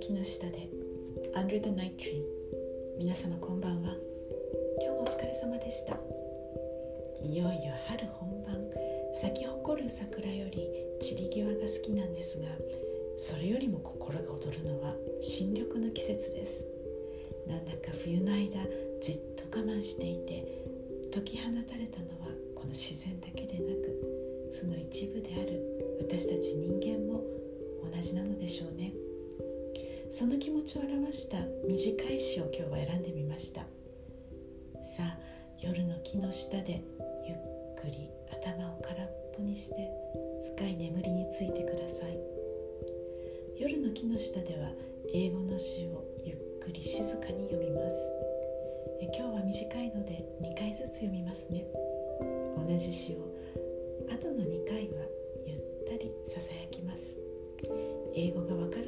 木の下で Under the Night Tree 皆様こんばんは今日もお疲れ様でしたいよいよ春本番咲き誇る桜より散り際が好きなんですがそれよりも心が躍るのは新緑の季節ですなんだか冬の間じっと我慢していて解き放たれたのはこの自然だけでなくその一部である私たち人間も同じなのでしょうねその気持ちを表した短い詩を今日は選んでみましたさあ夜の木の下でゆっくり頭を空っぽにして深い眠りについてください夜の木の下では英語の詩をゆっくり静かに読みますえ今日は短いので2回ずつ読みますね同じ詩を後の2回はゆったりささやきます英語がわかる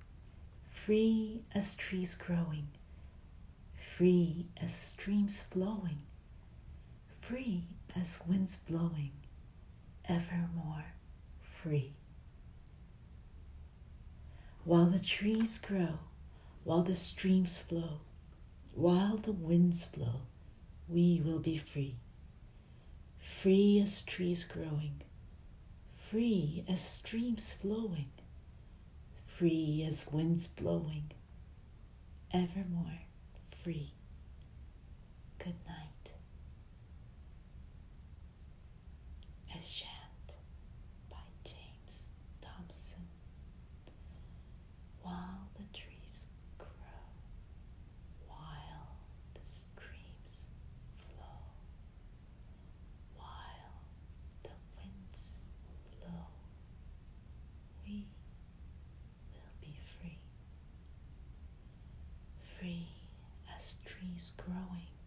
free as trees growing, free as streams flowing, free as winds blowing, evermore free. While the trees grow, while the streams flow, while the winds blow, we will be free. Free as trees growing, free as streams flowing, free as winds blowing, evermore free. as trees growing